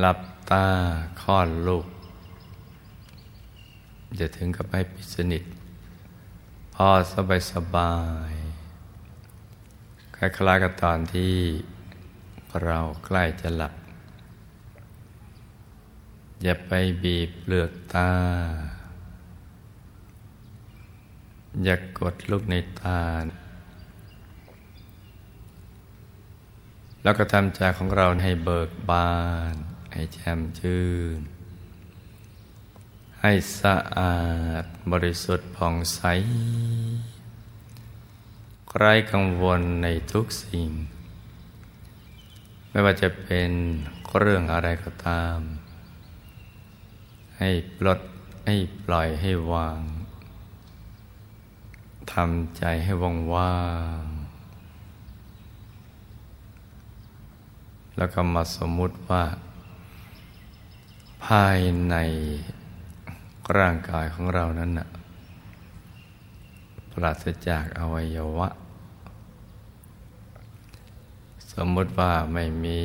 หลับตาคลอดลูกจะถึงกับให้ปิดสนิทพอสบายสบายคล้ายๆกับตอนที่เราใกล้จะหลับ อย่าไปบีบเปลือกตา อย่ากกดลูกในตา แล้วก็ทำใจของเราให้เบิกบาน ให้แจ่มชื่น ให้สะอาดบริสุทธิ์ผ่องใสไร้กังวลในทุกสิ่ง ไม่ว่าจะเป็นเรื่องอะไรก็ตาม ให้ปลดให้ปล่อยให้วางทำใจให้ว่างว่างแล้วก็มาสมมุติว่า ภายในร่างกายของเรานั้นนะปราศจากอวัยวะ สมมติว่าไม่มี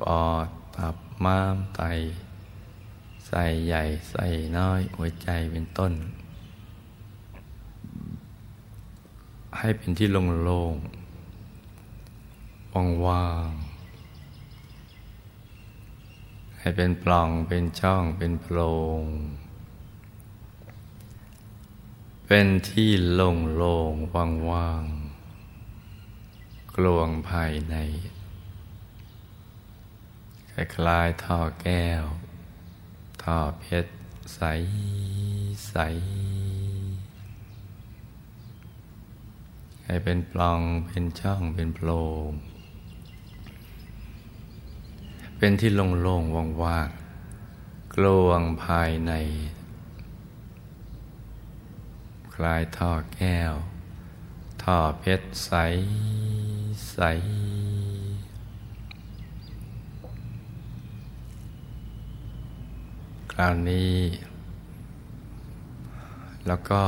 ปอดตับม้ามไตใส่ใหญ่ใส่น้อย หัวใจเป็นต้น ให้เป็นที่โล่งๆว่างๆ ให้เป็นปล่องเป็นช่องเป็นโพรง เป็นที่โล่งโล่งว่างว่างกลวงภายในคล้ายๆท่อแก้ว ท่อเพชรใสใสให้เป็นปล่องเป็นช่องเป็นโพรง เป็นที่โล่งๆว่างๆกลวงภายใน คลายท่อแก้ว ท่อเพชรใสใสคราวนี้ แล้วก็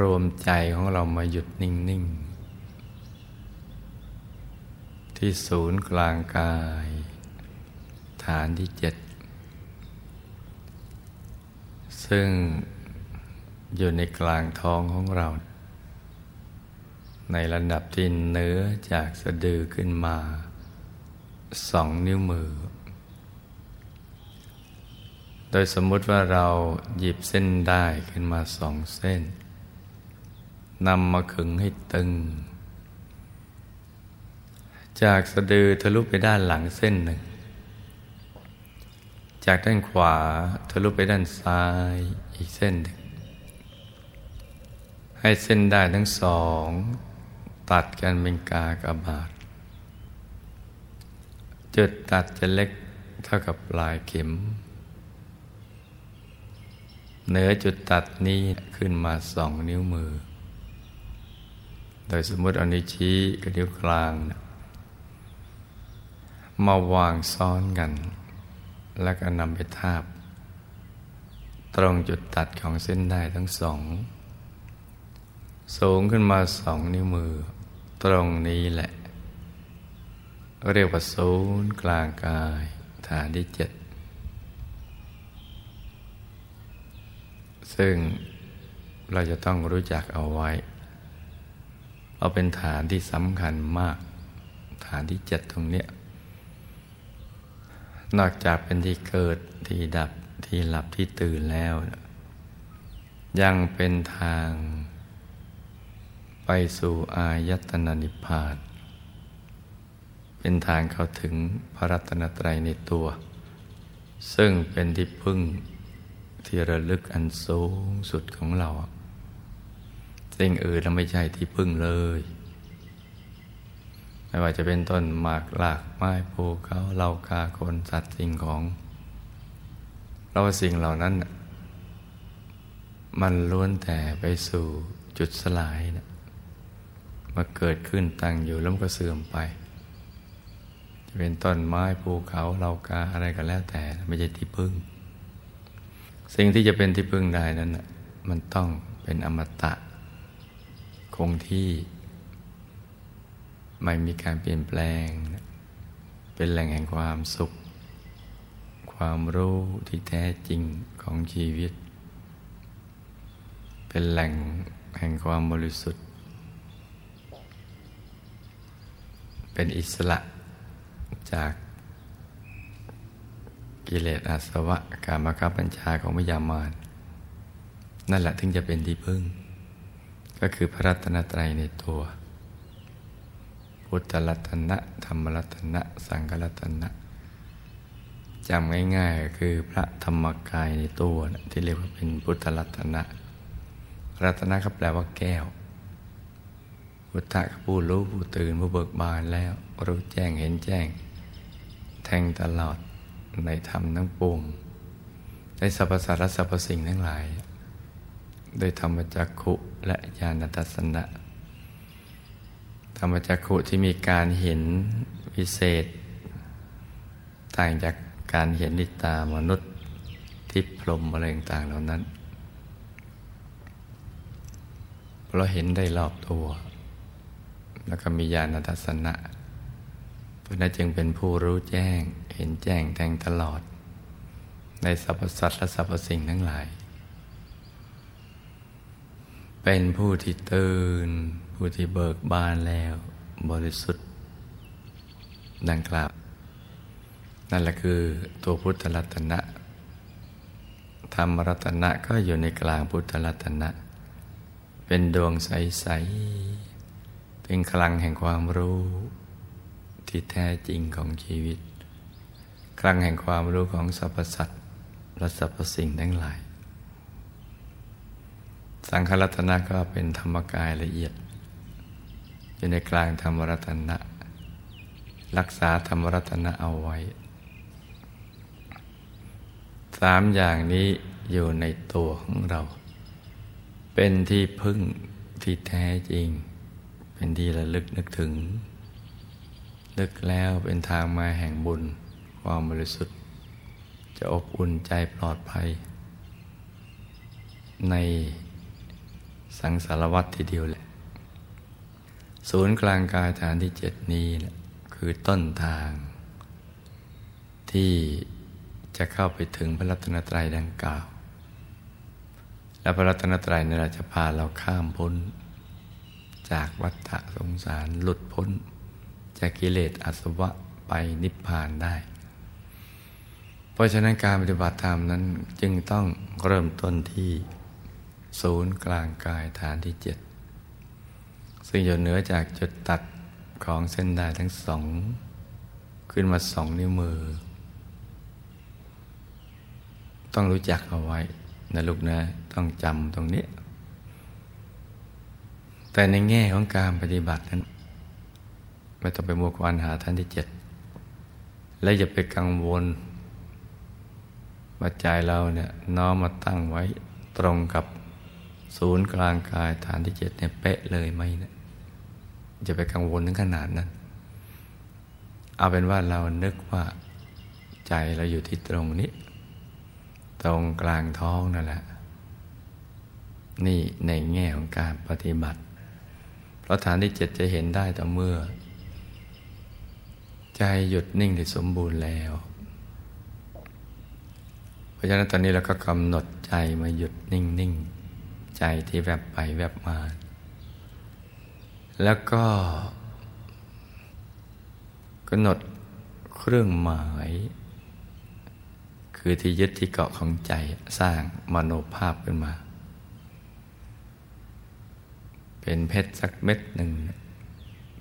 รวมใจของเรามาหยุดนิ่ง ๆ ที่ศูนย์กลางกาย ฐานที่เจ็ด ซึ่งอยู่ในกลางท้องของเรา ในระดับที่เนื้อจากสะดือขึ้นมา สองนิ้วมือ โดยสมมุติว่าเราหยิบเส้นได้ขึ้นมาสองเส้นนำมาขึงให้ตึง จากสะดือทะลุไปด้านหลังเส้นหนึ่ง จากด้านขวาทะลุไปด้านซ้ายอีกเส้นหนึ่ง ให้เส้นได้ทั้งสอง ตัดกันเป็นกากบาท จุดตัดจะเล็กเท่ากับปลายเข็ม เหนือจุดตัดนี้ขึ้นมาสองนิ้วมือ โดยสมมติเอานิ้วชี้กับนิ้วกลางนะ มาวางซ้อนกัน แล้วก็นำไปทาบ ตรงจุดตัดของเส้นได้ทั้งสอง สูงขึ้นมาสองนิ้วมือ ตรงนี้แหละ เรียกว่าศูนย์กลางกาย ฐานที่เจ็ดซึ่งเราจะต้องรู้จักเอาไว้ เอาเป็นฐานที่สำคัญมาก ฐานที่เจ็ดตรงเนี้ย นอกจากเป็นที่เกิดที่ดับที่หลับที่ตื่นแล้ว ยังเป็นทาง ไปสู่อายตนะนิพพานเป็นทางเข้าถึงพระรัตนตรัยในตัว ซึ่งเป็นที่พึ่งที่ระลึกอันสูงสุดของเรา สิ่งอื่นเราไม่ใช่ที่พึ่งเลย ไม่ว่าจะเป็นต้นหมากหลากไม้ภูเขาเหล่ากาคนสัตว์สิ่งของ เราสิ่งเหล่านั้น มันล้วนแต่ไปสู่จุดสลายนะมาเกิดขึ้นตั้งอยู่แล้วมันก็เสื่อมไป จะเป็นต้นไม้ภูเขาเหล่ากาอะไรก็แล้วแต่ไม่ใช่ที่พึ่ง สิ่งที่จะเป็นที่พึ่งได้นั้นมันต้องเป็นอมตะคงที่ ไม่มีการเปลี่ยนแปลง เป็นแหล่งแห่งความสุข ความรู้ที่แท้จริงของชีวิต เป็นแหล่งแห่งความบริสุทธิ์ เป็นอิสระจากกิเลสอาสวะการมาคับบัญชาของมิยามานนั่นแหละถึงจะเป็นที่พึ่ง ก็คือพระรัตนตรัยในตัว พุทธรัตนะธรรมรัตนะ สังฆรัตนะจำง่ายๆ คือพระธรรมกายในตัวนะที่เรียกว่าเป็นพุทธรัตนะ รัตนะก็แปลว่าแก้ว พุทธะผู้รู้ผู้ตื่นผู้เบิกบานแล้วรู้แจ้งเห็นแจ้ง แทงตลอดในธรรมทั้งปวงในสรรพสัตว์และสรรพสิ่งทั้งหลาย โดยธรรมจักขุและญาณทัศนะ ธรรมจักขุที่มีการเห็นพิเศษ ต่างจากการเห็นนิตามนุษย์ทิพรมอะไรต่างๆเหล่านั้นเราเห็นได้รอบตัว แล้วก็มีญาณทัศนะตัวนั้นจึงเป็นผู้รู้แจ้ง เห็นแจ้งแทงตลอด ในสรรพสัตว์และสรรพสิ่งทั้งหลาย เป็นผู้ที่ตื่น ผู้ที่เบิกบานแล้ว บริสุทธิ์ ดังกล่าว นั่นแหละคือตัวพุทธรัตนะ ธรรมรัตนะก็อยู่ในกลางพุทธรัตนะ เป็นดวงใส ๆ เป็นคลังแห่งความรู้ที่แท้จริงของชีวิต คลังแห่งความรู้ของสรรพสัตว์และสรรพสิ่งทั้งหลาย สังขรัตนะก็เป็นธรรมกายละเอียด อยู่ในกลางธรรมรัตนะ รักษาธรรมรัตนะเอาไว้ สามอย่างนี้อยู่ในตัวของเรา เป็นที่พึ่งที่แท้จริง เป็นที่ระลึกนึกถึง นึกแล้วเป็นทางมาแห่งบุญความบริสุทธิ์ จะอบอุ่นใจปลอดภัย ในสังสารวัตรทีเดียวแหละ ศูนย์กลางกายฐานที่เจ็ดนี้แหละคือต้นทาง ที่จะเข้าไปถึงพระรัตนตรัยดังกล่าว และพระรัตนตรัยนี่เราจะพาเราข้ามพ้น จากวัฏสงสารหลุดพ้น จากกิเลสอสวะไปนิพพานได้ เพราะฉะนั้นการปฏิบัติธรรมนั้นจึงต้องเริ่มต้นที่ศูนย์กลางกายฐานที่เจ็ด ซึ่งอยู่เหนือจากจุดตัดของเส้นได้ทั้งสอง ขึ้นมาสองนิ้วมือ ต้องรู้จักเอาไว้นะลูกนะ ต้องจำตรงนี้ แต่ในแง่ของการปฏิบัตินั้น ไม่ต้องไปมัวกวนหาท่านที่เจ็ด และอย่าไปกังวลว่าใจเราเนี่ยน้อมมาตั้งไว้ตรงกับศูนย์กลางกายฐานที่เจ็ดเนี่ยเป๊ะเลยไหมเนะ จะไปกังวลถึงขนาดนั้น เอาเป็นว่าเรานึกว่าใจเราอยู่ที่ตรงนี้ ตรงกลางท้องนั่นแหละ นี่ในแง่ของการปฏิบัติ เพราะฐานที่เจ็ดจะเห็นได้ต่อเมื่อ ใจหยุดนิ่งได้สมบูรณ์แล้ว เพราะฉะนั้นตอนนี้เราก็กำหนดใจมาหยุดนิ่งนิ่งใจที่แวบไปแวบมา แล้วก็กำหนดเครื่องหมาย คือที่ยึดที่เกาะของใจสร้างมโนภาพขึ้นมา เป็นเพชรสักเม็ดหนึ่ง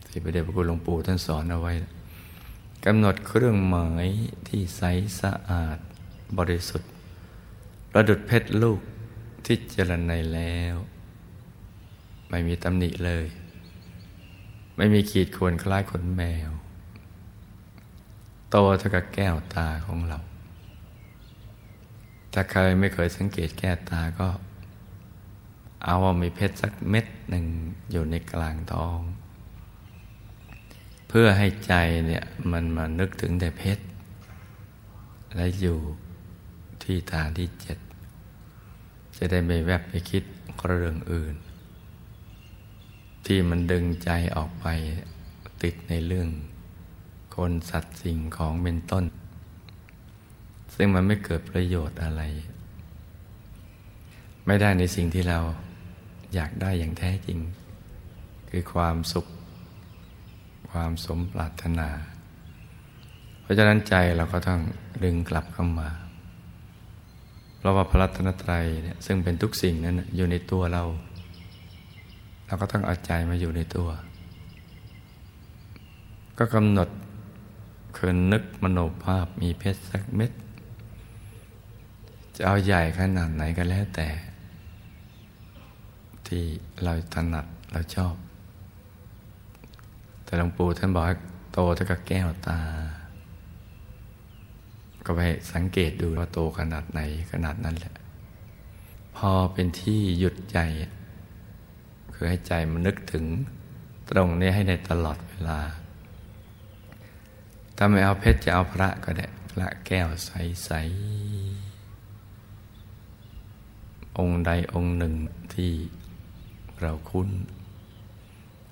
ที่พระเดชพระคุณหลวงปู่ท่านสอนเอาไว้กำหนดเครื่องหมายที่ใสสะอาดบริสุทธิ์ ประดุดเพชรลูกที่เจริญในแล้ว ไม่มีตำหนิเลย ไม่มีขีดข่วนคล้ายขนแมว โตเท่ากับแก้วตาของเรา ถ้าใครไม่เคยสังเกตแก้วตาก็ เอาว่ามีเพชรสักเม็ดหนึ่งอยู่ในกลางท้อง เพื่อให้ใจเนี่ยมันมานึกถึงแต่เพชร และอยู่ที่ฐานที่เจ็ดจะได้ไม่แวบไปคิดเรื่องอื่น ที่มันดึงใจออกไปติดในเรื่อง คนสัตว์สิ่งของเป็นต้น ซึ่งมันไม่เกิดประโยชน์อะไร ไม่ได้ในสิ่งที่เราอยากได้อย่างแท้จริง คือความสุข ความสมปรารถนา เพราะฉะนั้นใจเราก็ต้องดึงกลับเข้ามา เพราะว่าพระรัตนตรัยเนี่ยซึ่งเป็นทุกสิ่งนั้นอยู่ในตัวเรา เราก็ต้องเอาใจมาอยู่ในตัว ก็กำหนดคือนึกมโนภาพมีเพชรสักเม็ด จะเอาใหญ่ขนาดไหนก็แล้วแต่ ที่เราถนัดเราชอบ แต่หลวงปู่ท่านบอกโตเท่ากับแก้วตา ก็ไปสังเกตดูว่าโตขนาดไหนขนาดนั้นแหละ พอเป็นที่หยุดใจ คือให้ใจมันนึกถึงตรงนี้ให้ในตลอดเวลา ถ้าไม่เอาเพชรจะเอาพระก็ได้ พระแก้วใส ๆ องค์ใดองค์หนึ่งที่เราคุ้น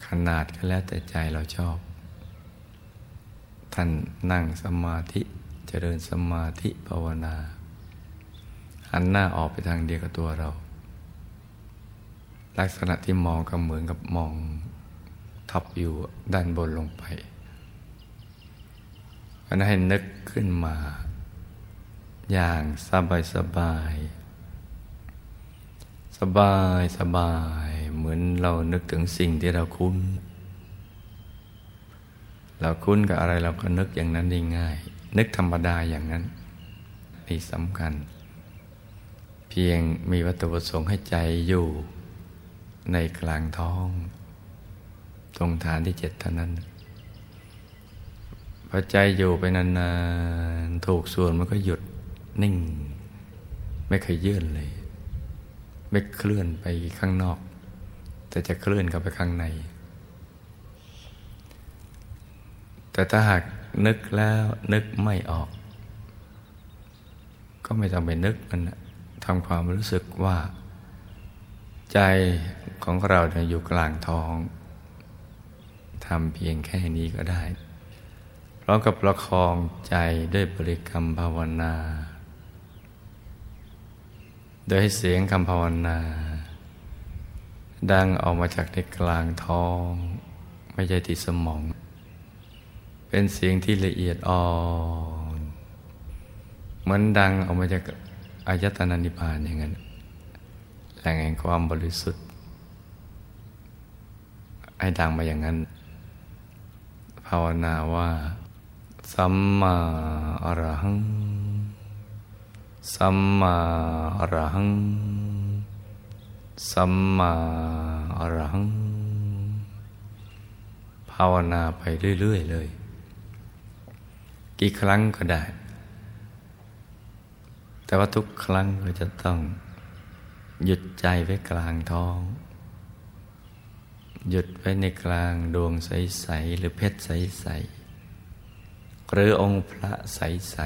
ขนาดก็แล้วแต่ใจเราชอบ ท่านนั่งสมาธิเจริญสมาธิภาวนา หันหน้าออกไปทางเดียวกับตัวเรา ลักษณะที่มองก็เหมือนกับมองทับอยู่ด้านบนลงไปอันนั้นให้นึกขึ้นมา อย่างสบายสบาย สบายสบาย เหมือนเรานึกถึงสิ่งที่เราคุ้น เราคุ้นกับอะไรเราก็นึกอย่างนั้นได้ง่าย นึกธรรมดาอย่างนั้นนี่สำคัญ เพียงมีวัตถุประสงค์ให้ใจอยู่ ในกลางท้อง ตรงฐานที่เจ็ดเท่านั้นพอใจอยู่ไปนานๆถูกส่วนมันก็หยุดนิ่ง ไม่เคยยื่นเลย ไม่เคลื่อนไปข้างนอก แต่จะเคลื่อนเข้าไปข้างใน แต่ถ้าหากนึกแล้วนึกไม่ออก ก็ไม่ต้องไปนึกมันทำความรู้สึกว่า ใจของเราอยู่กลางท้องทำเพียงแค่นี้ก็ได้ พร้อมกับประคองใจด้วยบริกรรมภาวนา โดยให้เสียงคำภาวนา ดังออกมาจากในกลางท้อง ไม่ใช่ที่สมอง เป็นเสียงที่ละเอียดอ่อนเหมือนดังออกมาจากอายตนะนิพพานอย่างนั้น แหล่งแห่งความบริสุทธิ์ ให้ดังมาอย่างนั้น ภาวนาว่า สัมมาอรหัง สัมมาอรหัง สัมมาอรหัง ภาวนาไปเรื่อย ๆ เลย กี่ครั้งก็ได้ แต่ว่าทุกครั้งเราจะต้อง หยุดใจไว้กลางท้อง หยุดไว้ในกลางดวงใส ๆ หรือเพชรใส ๆ หรือองค์พระใส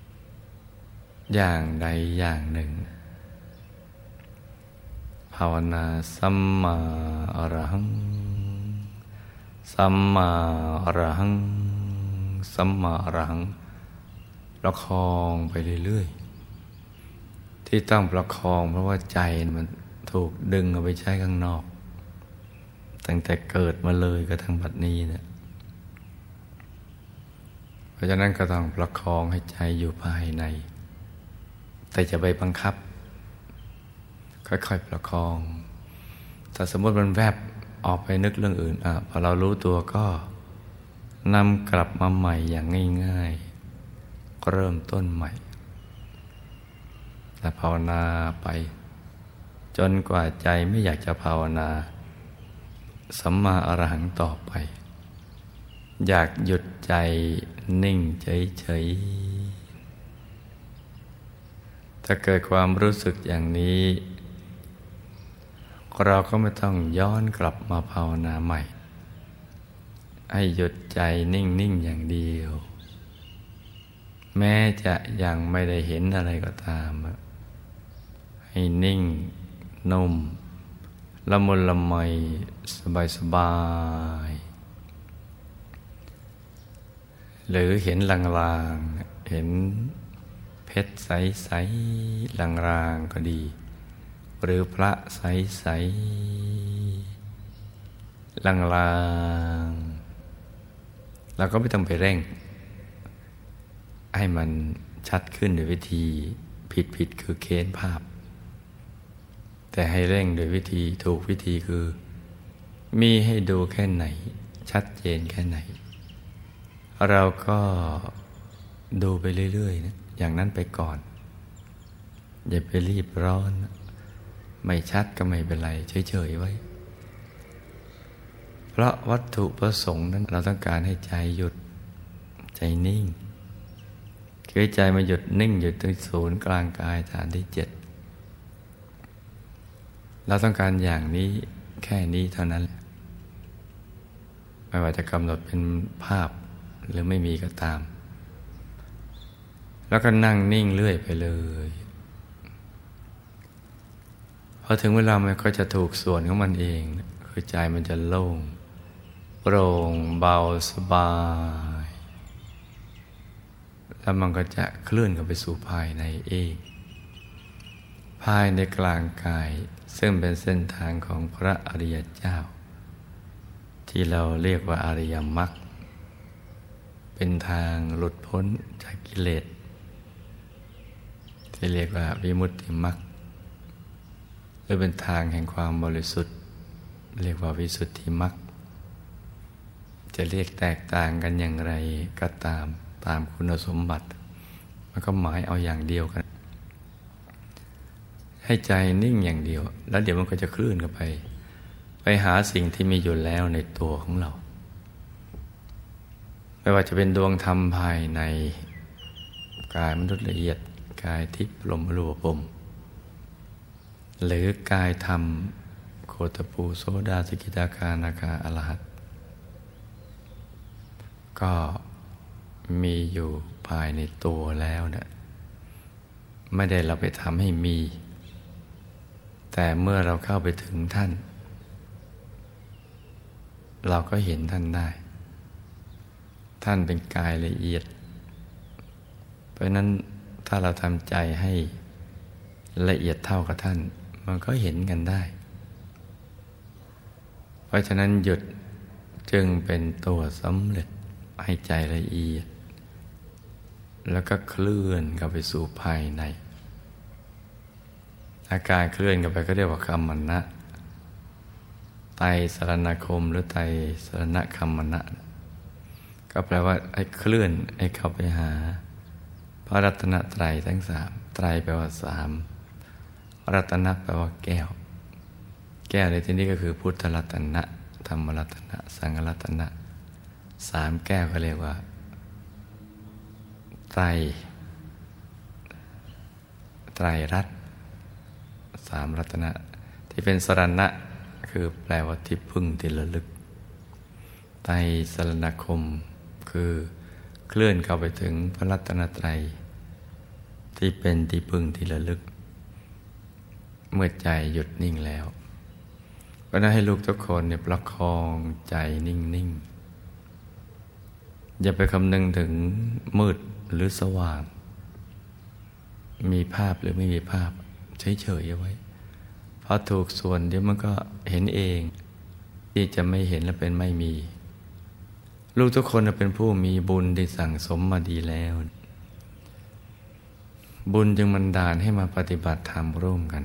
ๆ อย่างใดอย่างหนึ่ง ภาวนาสัมมาอรหัง สัมมาอรหัง สัมมาอรหังประคองไปเรื่อย ๆ ที่ต้องประคอง เพราะว่าใจมันถูกดึงเอาไปใช้ข้างนอก ตั้งแต่เกิดมาเลยกระทั่งบัดนี้เนะี่ยเพราะฉะนั้นก็ต้องประคองให้ใจอยู่ภายใน แต่จะไปบังคับ ค่อยๆประคองแต่สมมติมันแวบออกไปนึกเรื่องอื่นอะพอเรารู้ตัวก็นำกลับมาใหม่อย่างง่ายๆก็เริ่มต้นใหม่ และภาวนาไป จนกว่าใจไม่อยากจะภาวนา สัมมาอรหังต่อไป อยากหยุดใจนิ่งเฉยๆถ้าเกิดความรู้สึกอย่างนี้ เราก็ไม่ต้องย้อนกลับมาภาวนาใหม่ ให้หยุดใจนิ่งๆอย่างเดียวแม้จะยังไม่ได้เห็นอะไรก็ตาม ให้นิ่ง นุ่ม ละมุนละไมสบายสบาย หรือเห็นลางๆ เห็นเพชรใสๆลางๆก็ดี หรือพระใสๆลางๆเราก็ไม่ต้องไปเร่ง ให้มันชัดขึ้นโดยวิธีผิดๆคือเค้นภาพ แต่ให้เร่งโดยวิธีถูกวิธีคือ มีให้ดูแค่ไหน ชัดเจนแค่ไหน เราก็ดูไปเรื่อยๆนะอย่างนั้นไปก่อน อย่าไปรีบร้อน ไม่ชัดก็ไม่เป็นไร เฉยๆไว้ เพราะวัตถุประสงค์นั้นเราต้องการให้ใจหยุดใจนิ่งคือใจมาหยุดนิ่งอยู่ตรงศูนย์กลางกายฐานที่เจ็ด เราต้องการอย่างนี้แค่นี้เท่านั้น ไม่ว่าจะกำหนดเป็นภาพหรือไม่มีก็ตาม แล้วก็นั่งนิ่งเรื่อยไปเลยพอถึงเวลามันก็จะถูกส่วนของมันเอง คือใจมันจะโล่งโปร่งเบาสบาย แล้วมันก็จะเคลื่อนกันไปสู่ภายในเอง ภายในกลางกาย ซึ่งเป็นเส้นทางของพระอริยเจ้า ที่เราเรียกว่าอริยมรรคเป็นทางหลุดพ้นจากกิเลส ที่เรียกว่าวิมุตติมรรคหรือเป็นทางแห่งความบริสุทธิ์ เรียกว่าวิสุทธิมรรคจะเรียกแตกต่างกันอย่างไรก็ตามตามคุณสมบัติ มันก็หมายเอาอย่างเดียวกัน ให้ใจนิ่งอย่างเดียว แล้วเดี๋ยวมันก็จะคลื่นกันไป ไปหาสิ่งที่มีอยู่แล้วในตัวของเรา ไม่ว่าจะเป็นดวงธรรมภายในกายมนุษย์ละเอียดกายทิพย์ลมรูปมหรือกายธรรมโคตปูโซดาสกิตาคานาคาอรหัตก็มีอยู่ภายในตัวแล้วเนะี่ยไม่ได้เราไปทำให้มี แต่เมื่อเราเข้าไปถึงท่าน เราก็เห็นท่านได้ ท่านเป็นกายละเอียด เพราะนั้นถ้าเราทำใจให้ละเอียดเท่ากับท่าน มันก็เห็นกันได้ เพราะฉะนั้นหยุดจึงเป็นตัวสำเร็จให้ใจละเอียด แล้วก็เคลื่อนเข้าไปสู่ภายใน อาการเคลื่อนเข้าไปก็เรียกว่าคำมันนะไตสรณคมหรือไตสรณคำมณะก็แปลว่าให้เคลื่อนให้เข้าไปหา พระรัตนตรัยทั้งสามไตรแปลว่าสามรัตนะแปลว่าแก้ว แก้วในที่นี้ก็คือพุทธรัตนะธรรมรัตนะสังฆรัตนะสามแก้วก็เรียกว่าไตรไตรรัตามรัตนะ ที่เป็นสรณะ คือแปลว่าที่พึ่งที่ระลึกไตสรณคม คือเคลื่อนเข้าไปถึงพระรัตนตรัย ที่เป็นที่พึ่งที่ระลึก เมื่อใจหยุดนิ่งแล้วก็ได้ให้ลูกทุกคนเนี่ยประคองใจนิ่งๆอย่าไปคำนึงถึงมืดหรือสว่าง มีภาพหรือไม่มีภาพเฉยๆเอาไว้ พอถูกส่วนเดี๋ยวมันก็เห็นเอง ที่จะไม่เห็นและเป็นไม่มี ลูกทุกคนเป็นผู้มีบุญที่สั่งสมมาดีแล้ว บุญจึงมันดานให้มาปฏิบัติธรรมร่วมกัน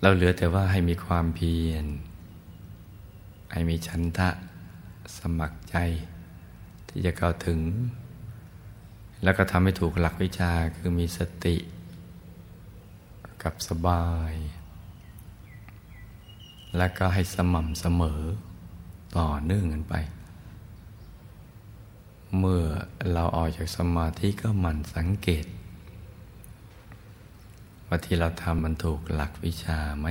เราเหลือแต่ว่าให้มีความเพียร ให้มีชันทะสมัครใจ ที่จะเข้าถึง แล้วก็ทำให้ถูกหลักวิชาคือมีสติ กับสบาย และก็ให้สม่ำเสมอต่อเนื่องกันไป เมื่อเราออกจากสมาธิก็หมั่นสังเกต ว่าที่เราทำมันถูกหลักวิชาไหม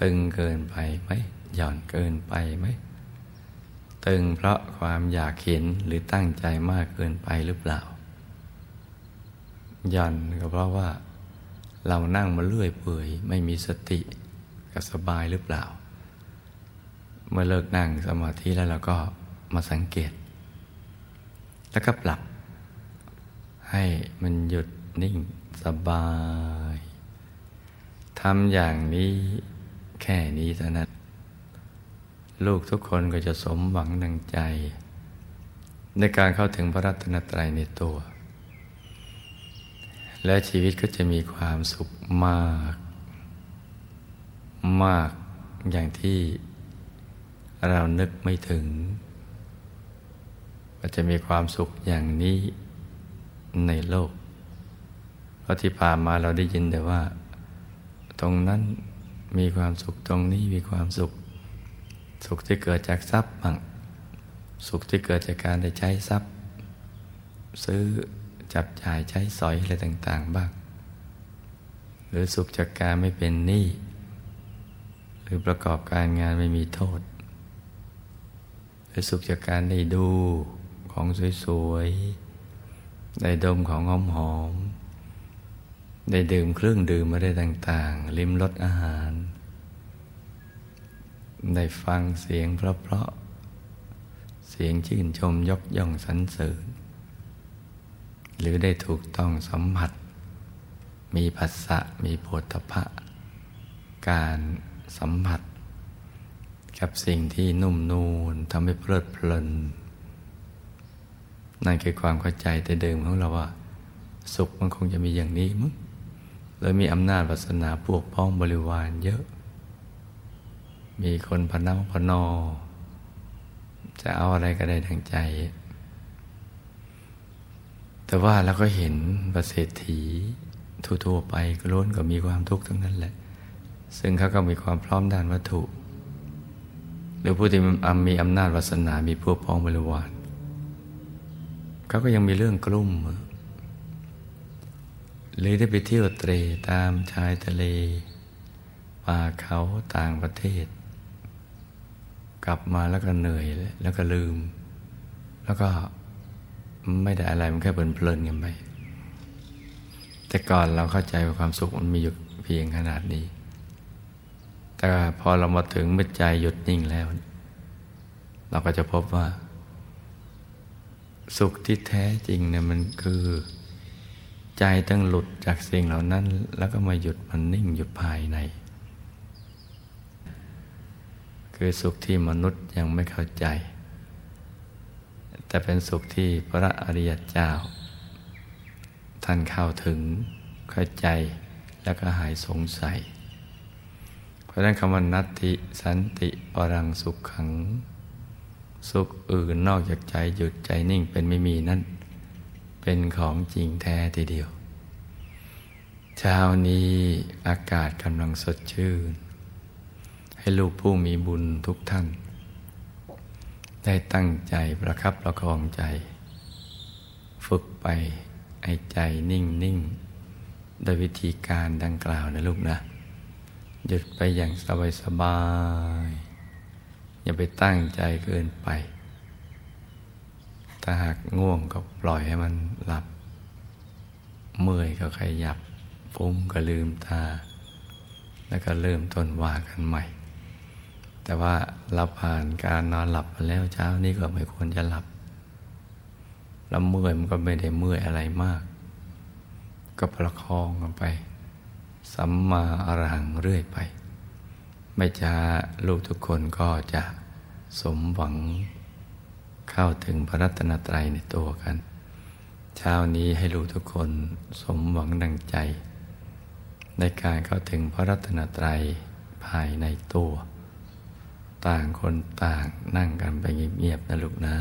ตึงเกินไปไหม หย่อนเกินไปไหม ตึงเพราะความอยากเห็นหรือตั้งใจมากเกินไปหรือเปล่าหย่อนก็เพราะว่า เรานั่งมาเลื่อยเปื่อย ไม่มีสติก็สบายหรือเปล่า เมื่อเลิกนั่งสมาธิแล้วเราก็มาสังเกต แล้วก็ปรับ ให้มันหยุดนิ่งสบายทำอย่างนี้แค่นี้เท่านั้นลูกทุกคนก็จะสมหวังดังใจ ในการเข้าถึงพระรัตนตรัยในตัว และชีวิตก็จะมีความสุขมาก มากอย่างที่เรานึกไม่ถึงว่าจะมีความสุขอย่างนี้ในโลก เพราะที่ผ่านมาเราได้ยินแต่ว่า ตรงนั้นมีความสุขตรงนี้มีความสุข สุขที่เกิดจากทรัพย์บ้างสุขที่เกิดจากการได้ใช้ทรัพย์ ซื้อ จับจ่ายใช้สอยอะไรต่างๆบ้าง หรือสุขจากการไม่เป็นหนี้หรือประกอบการงานไม่มีโทษ หรือสุขจากการได้ดูของสวยๆ ได้ดมของหอมๆ ได้ดื่มเครื่องดื่มมาได้ต่างๆ ลิ้มรสอาหาร ได้ฟังเสียงเพราะๆเสียงชื่นชมยกย่องสรรเสริญ หรือได้ถูกต้องสัมผัส มีภาษะมีโพธพะการสัมผัส กับสิ่งที่นุ่มนูนทำให้เพลิดเพลิน นั่นคือความเข้าใจแต่เดิมของเราว่า สุขมันคงจะมีอย่างนี้มั้งเลยมีอำนาจวาสนาพวกพ้องบริวารเยอะ มีคนพนักพนอ จะเอาอะไรก็ได้ดังใจ แต่ว่าเราก็เห็นประเศรษฐีทั่วๆไปก็ล้วนก็มีความทุกข์ทั้งนั้นแหละ ซึ่งเขาก็มีความพร้อมด้านวัตถุ หรือผู้ที่มีอำนาจวาสนา มีพวกพ้องบริวารเขาก็ยังมีเรื่องกลุ่มหรือได้ไปเที่ยวเตรตามชายทะเล ป่าเขาต่างประเทศ กลับมาแล้วก็เหนื่อยแล้วก็ลืม แล้วก็ ไม่ได้อะไรมันแค่เพลินๆกันไปแต่ก่อนเราเข้าใจว่าความสุขมันมีอยู่เพียงขนาดนี้ แต่พอเรามาถึงเมื่อใจหยุดนิ่งแล้ว เราก็จะพบว่า สุขที่แท้จริงเนี่ยมันคือ ใจต้องหลุดจากสิ่งเหล่านั้น แล้วก็มาหยุดมันนิ่งอยู่ภายใน คือสุขที่มนุษย์ยังไม่เข้าใจ แต่เป็นสุขที่พระอริยเจ้า ท่านเข้าถึงเข้าใจแล้วก็หายสงสัย เพราะนั้นคำว่านัตติสันติปรังสุขขัง สุขอื่นนอกจากใจหยุดใจนิ่งเป็นไม่มีนั่นเป็นของจริงแท้ทีเดียว เช้านี้อากาศกำลังสดชื่น ให้ลูกผู้มีบุญทุกท่าน ได้ตั้งใจประคับประคองใจ ฝึกไปให้ใจนิ่งนิ่งโดยวิธีการดังกล่าวนะลูกนะ หยุดไปอย่างสบายสบาย อย่าไปตั้งใจเกินไป ถ้าหากง่วงก็ปล่อยให้มันหลับ เมื่อยก็ขยับฟุ้งก็ลืมตา แล้วก็เริ่มต้นว่ากันใหม่ แต่ว่า เราผ่านการนอนหลับมาแล้วเช้านี้ก็ไม่ควรจะหลับแล้วเมื่อยมันก็ไม่ได้เมื่อยอะไรมาก ก็ประคองกันไป สัมมาอรังเรื่อยไป ไม่ช้าลูกทุกคนก็จะสมหวังเข้าถึงพระรัตนตรัยในตัวกัน เช้านี้ให้ลูกทุกคนสมหวังดังใจ ในการเข้าถึงพระรัตนตรัยภายในตัว ต่างคนต่างนั่งกันไปเงียบๆนะลูกนะ